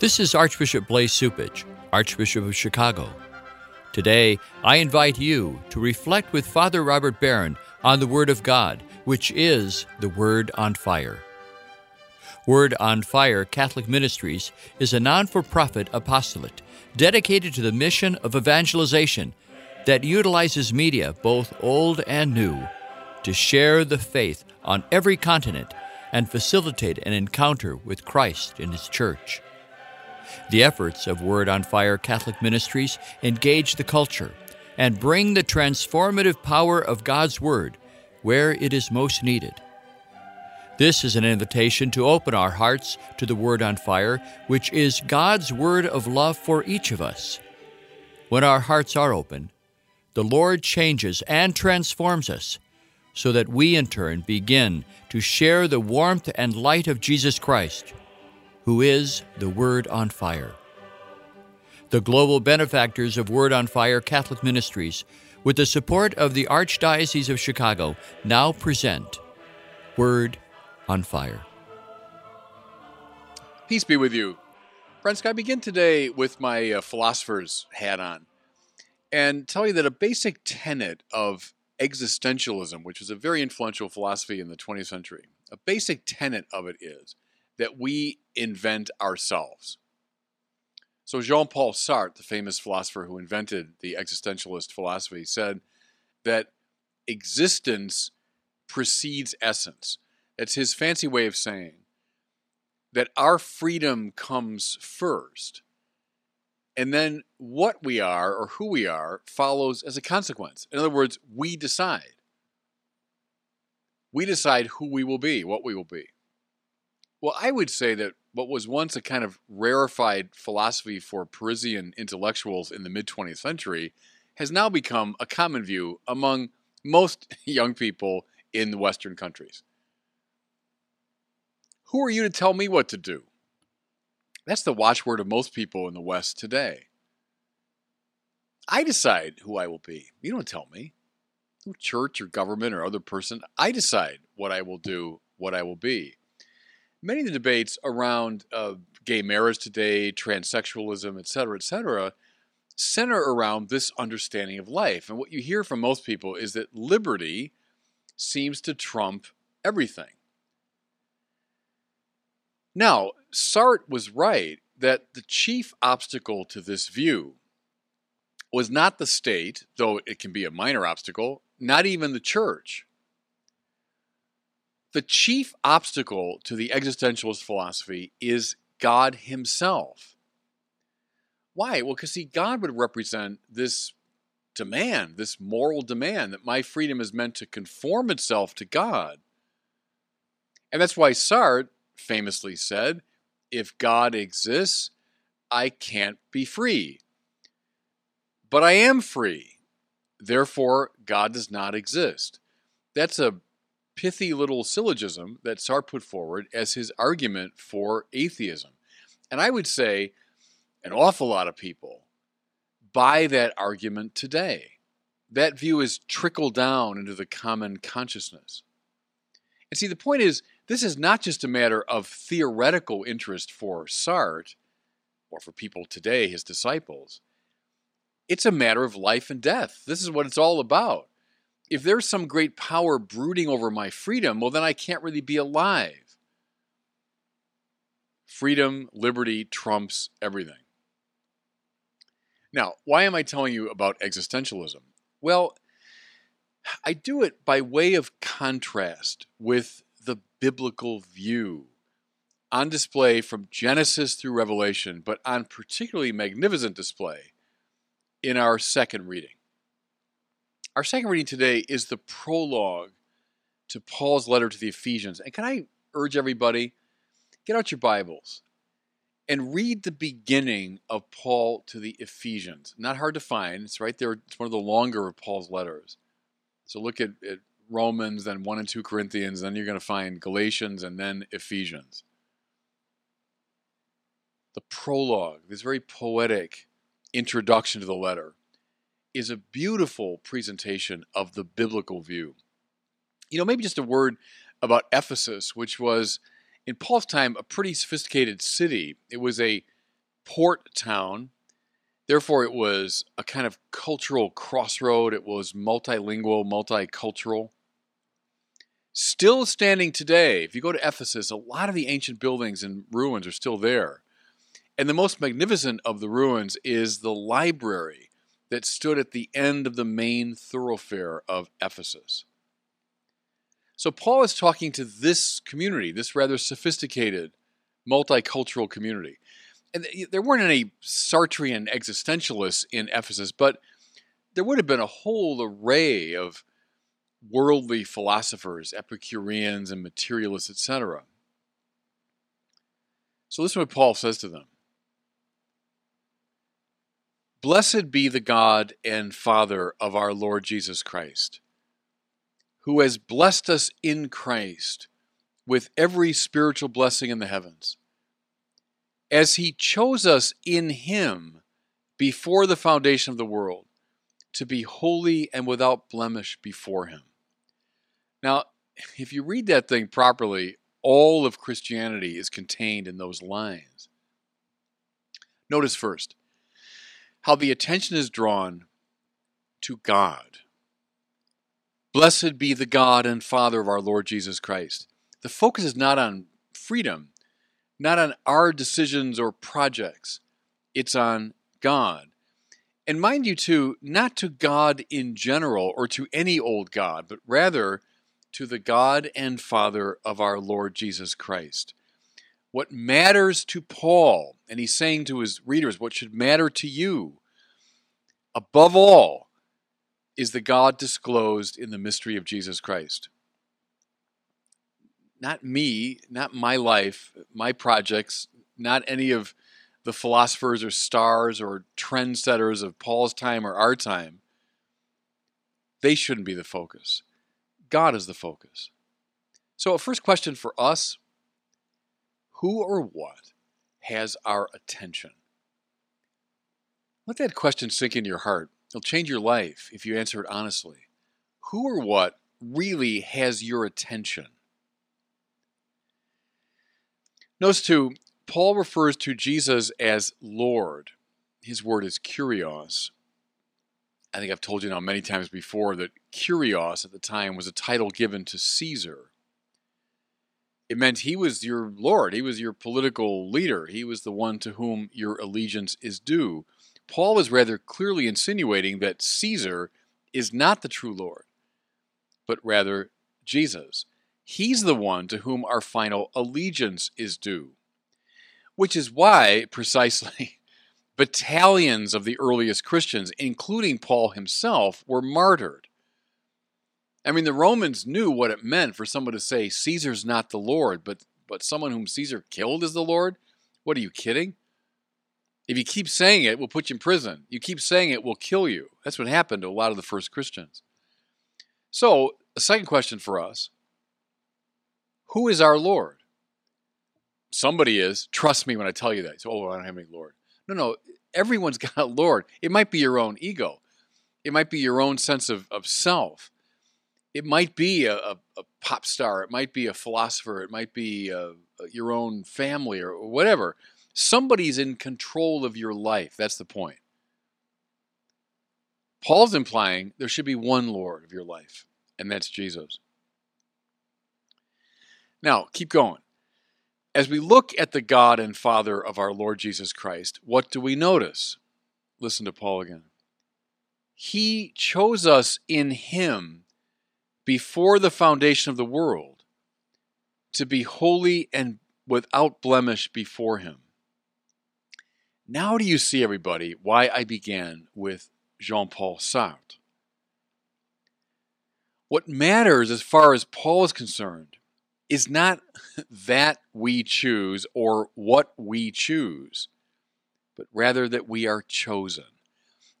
This is Archbishop Blase Cupich, Archbishop of Chicago. Today, I invite you to reflect with Father Robert Barron on the Word of God, which is the Word on Fire. Word on Fire Catholic Ministries is a non for profit apostolate dedicated to the mission of evangelization that utilizes media, both old and new, to share the faith on every continent and facilitate an encounter with Christ in His church. The efforts of Word on Fire Catholic Ministries engage the culture and bring the transformative power of God's Word where it is most needed. This is an invitation to open our hearts to the Word on Fire, which is God's word of love for each of us. When our hearts are open, the Lord changes and transforms us so that we in turn begin to share the warmth and light of Jesus Christ who is the Word on Fire. The global benefactors of Word on Fire Catholic Ministries, with the support of the Archdiocese of Chicago, now present Word on Fire. Peace be with you. Friends, I begin today with my uh, philosopher's hat on and tell you that a basic tenet of existentialism, which was a very influential philosophy in the 20th century, a basic tenet of it is that we invent ourselves. So, Jean Paul Sartre, the famous philosopher who invented the existentialist philosophy, said that existence precedes essence. It's his fancy way of saying that our freedom comes first, and then what we are or who we are follows as a consequence. In other words, we decide. We decide who we will be, what we will be. Well, I would say that what was once a kind of rarefied philosophy for Parisian intellectuals in the mid 20th century has now become a common view among most young people in the Western countries. Who are you to tell me what to do? That's the watchword of most people in the West today. I decide who I will be. You don't tell me. No church or government or other person. I decide what I will do, what I will be many of the debates around uh, gay marriage today, transsexualism, et cetera, et cetera, center around this understanding of life. And what you hear from most people is that liberty seems to trump everything. Now, Sartre was right that the chief obstacle to this view was not the state, though it can be a minor obstacle, not even the church the chief obstacle to the existentialist philosophy is God Himself. Why? Well, because see, God would represent this demand, this moral demand that my freedom is meant to conform itself to God. And that's why Sartre famously said, if God exists, I can't be free. But I am free. Therefore, God does not exist. That's a pithy little syllogism that Sartre put forward as his argument for atheism. And I would say an awful lot of people buy that argument today. That view is trickled down into the common consciousness. And see, the point is, this is not just a matter of theoretical interest for Sartre or for people today, his disciples. It's a matter of life and death. This is what it's all about if there's some great power brooding over my freedom, well, then I can't really be alive. Freedom, liberty trumps everything. Now, why am I telling you about existentialism? Well, I do it by way of contrast with the biblical view on display from Genesis through Revelation, but on particularly magnificent display in our second reading. Our second reading today is the prologue to Paul's letter to the Ephesians. And can I urge everybody, get out your Bibles and read the beginning of Paul to the Ephesians. Not hard to find, it's right there, it's one of the longer of Paul's letters. So look at, at Romans, then 1 and 2 Corinthians, then you're going to find Galatians, and then Ephesians. The prologue, this very poetic introduction to the letter is a beautiful presentation of the biblical view. You know, maybe just a word about Ephesus, which was in Paul's time a pretty sophisticated city. It was a port town. Therefore, it was a kind of cultural crossroad. It was multilingual, multicultural. Still standing today, if you go to Ephesus, a lot of the ancient buildings and ruins are still there. And the most magnificent of the ruins is the library that stood at the end of the main thoroughfare of Ephesus. So Paul is talking to this community, this rather sophisticated, multicultural community. And there weren't any Sartrean existentialists in Ephesus, but there would have been a whole array of worldly philosophers, Epicureans and materialists, etc. So listen to what Paul says to them. Blessed be the God and Father of our Lord Jesus Christ who has blessed us in Christ with every spiritual blessing in the heavens, as he chose us in him before the foundation of the world to be holy and without blemish before him. Now, if you read that thing properly, all of Christianity is contained in those lines. Notice first how the attention is drawn to God Blessed be the God and Father of our Lord Jesus Christ. The focus is not on freedom, not on our decisions or projects. It's on God. And mind you, too, not to God in general or to any old God, but rather to the God and Father of our Lord Jesus Christ. What matters to Paul, and he's saying to his readers, what should matter to you, above all, is the God disclosed in the mystery of Jesus Christ. Not me, not my life, my projects, not any of the philosophers or stars or trendsetters of Paul's time or our time. They shouldn't be the focus. God is the focus. So, a first question for us who or what has our attention? Let that question sink into your heart. It'll change your life if you answer it honestly. Who or what really has your attention? Notice too, Paul refers to Jesus as Lord. His word is kurios. I think I've told you now many times before that kurios at the time was a title given to Caesar. It meant he was your Lord, he was your political leader, he was the one to whom your allegiance is due. Paul is rather clearly insinuating that Caesar is not the true Lord, but rather Jesus. He's the one to whom our final allegiance is due. Which is why, precisely, battalions of the earliest Christians, including Paul himself, were martyred. I mean, the Romans knew what it meant for someone to say, Caesar's not the Lord, but, but someone whom Caesar killed is the Lord? What are you kidding? If you keep saying it, we'll put you in prison. You keep saying it, we'll kill you. That's what happened to a lot of the first Christians. So, a second question for us Who is our Lord? Somebody is. Trust me when I tell you that. So, oh, I don't have any Lord. No, no. Everyone's got a Lord. It might be your own ego, it might be your own sense of, of self. It might be a, a, a pop star. It might be a philosopher. It might be a, uh, your own family or whatever. Somebody's in control of your life. That's the point. Paul's implying there should be one Lord of your life, and that's Jesus. Now, keep going. As we look at the God and Father of our Lord Jesus Christ, what do we notice? Listen to Paul again. He chose us in Him before the foundation of the world to be holy and without blemish before Him. Now do you see, everybody, why I began with Jean Paul Sartre? What matters as far as Paul is concerned is not that we choose or what we choose, but rather that we are chosen.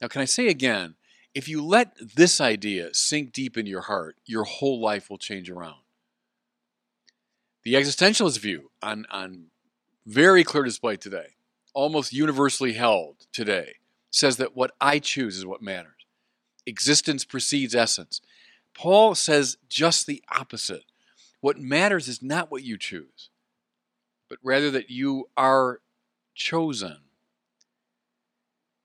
Now, can I say again, if you let this idea sink deep in your heart, your whole life will change around. The existentialist view on, on very clear display today almost universally held today says that what I choose is what matters. Existence precedes essence. Paul says just the opposite. What matters is not what you choose, but rather that you are chosen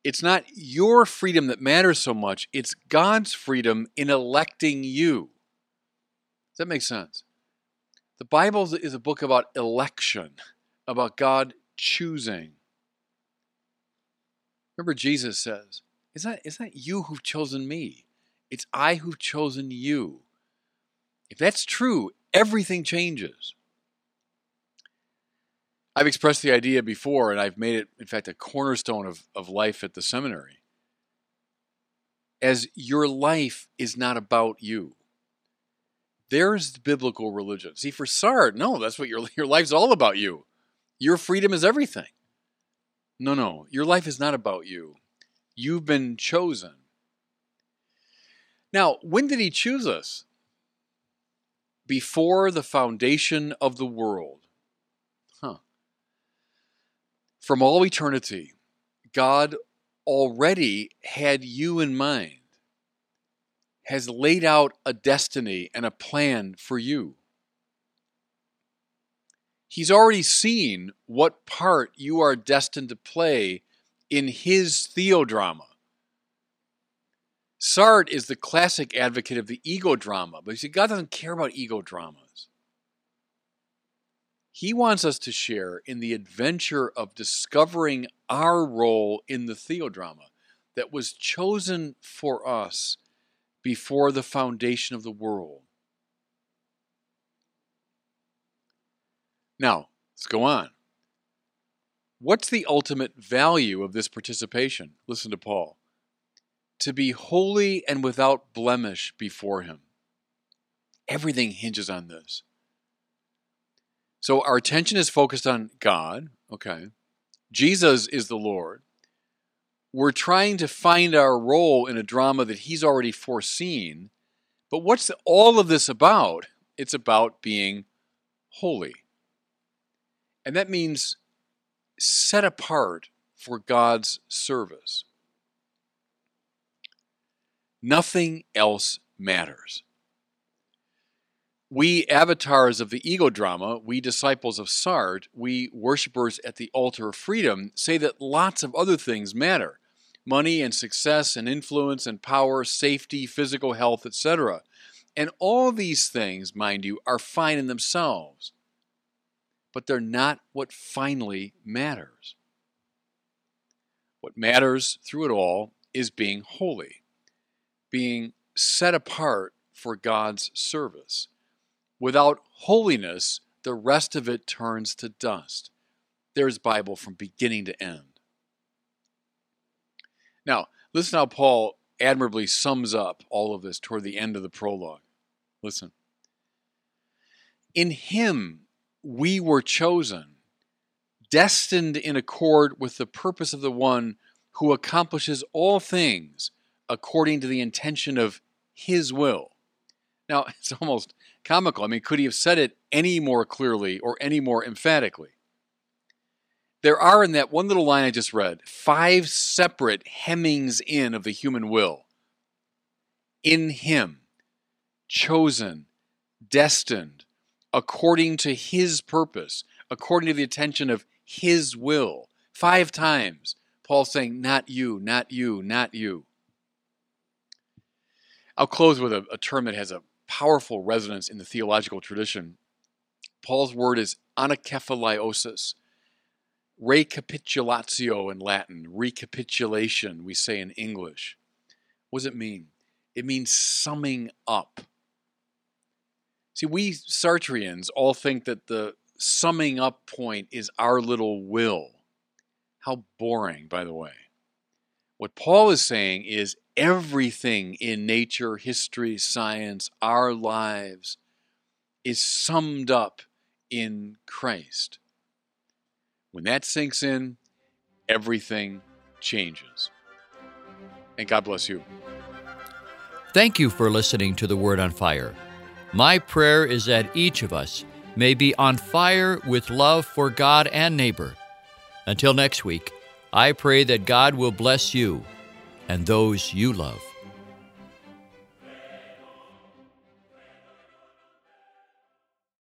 It's not your freedom that matters so much, it's God's freedom in electing you. Does that make sense? The Bible is a book about election, about God choosing. Remember, Jesus says, It's not, it's not you who've chosen me, it's I who've chosen you. If that's true, everything changes. I've expressed the idea before, and I've made it, in fact, a cornerstone of, of life at the seminary. As your life is not about you. There's the biblical religion. See, for Sartre, no, that's what your, your life's all about you. Your freedom is everything. No, no, your life is not about you. You've been chosen. Now, when did he choose us? Before the foundation of the world. From all eternity, God already had you in mind, has laid out a destiny and a plan for you. He's already seen what part you are destined to play in his theodrama. Sartre is the classic advocate of the ego drama, but you see, God doesn't care about ego dramas. He wants us to share in the adventure of discovering our role in the theodrama that was chosen for us before the foundation of the world. Now, let's go on. What's the ultimate value of this participation? Listen to Paul. To be holy and without blemish before Him. Everything hinges on this. So our attention is focused on God, okay? Jesus is the Lord. We're trying to find our role in a drama that He's already foreseen. But what's all of this about? It's about being holy. And that means set apart for God's service. Nothing else matters. We avatars of the ego drama, we disciples of Sartre, we worshippers at the altar of freedom, say that lots of other things matter money and success and influence and power, safety, physical health, etc. And all these things, mind you, are fine in themselves but they're not what finally matters. What matters through it all is being holy, being set apart for God's service. Without holiness, the rest of it turns to dust. There's Bible from beginning to end. Now, listen how Paul admirably sums up all of this toward the end of the prologue. Listen. In him we were chosen, destined in accord with the purpose of the one who accomplishes all things according to the intention of his will. Now, it's almost comical. I mean, could he have said it any more clearly or any more emphatically? There are in that one little line I just read five separate hemmings in of the human will. In him, chosen, destined, according to his purpose, according to the attention of his will. Five times, Paul saying, Not you, not you, not you. I'll close with a, a term that has a powerful resonance in the theological tradition. Paul's word is anakephalaiosis, recapitulatio in Latin, recapitulation, we say in English. What does it mean? It means summing up. See, we Sartreans all think that the summing up point is our little will. How boring, by the way. What Paul is saying is everything in nature, history, science, our lives is summed up in Christ. When that sinks in, everything changes. And God bless you. Thank you for listening to The Word on Fire. My prayer is that each of us may be on fire with love for God and neighbor. Until next week, I pray that God will bless you and those you love.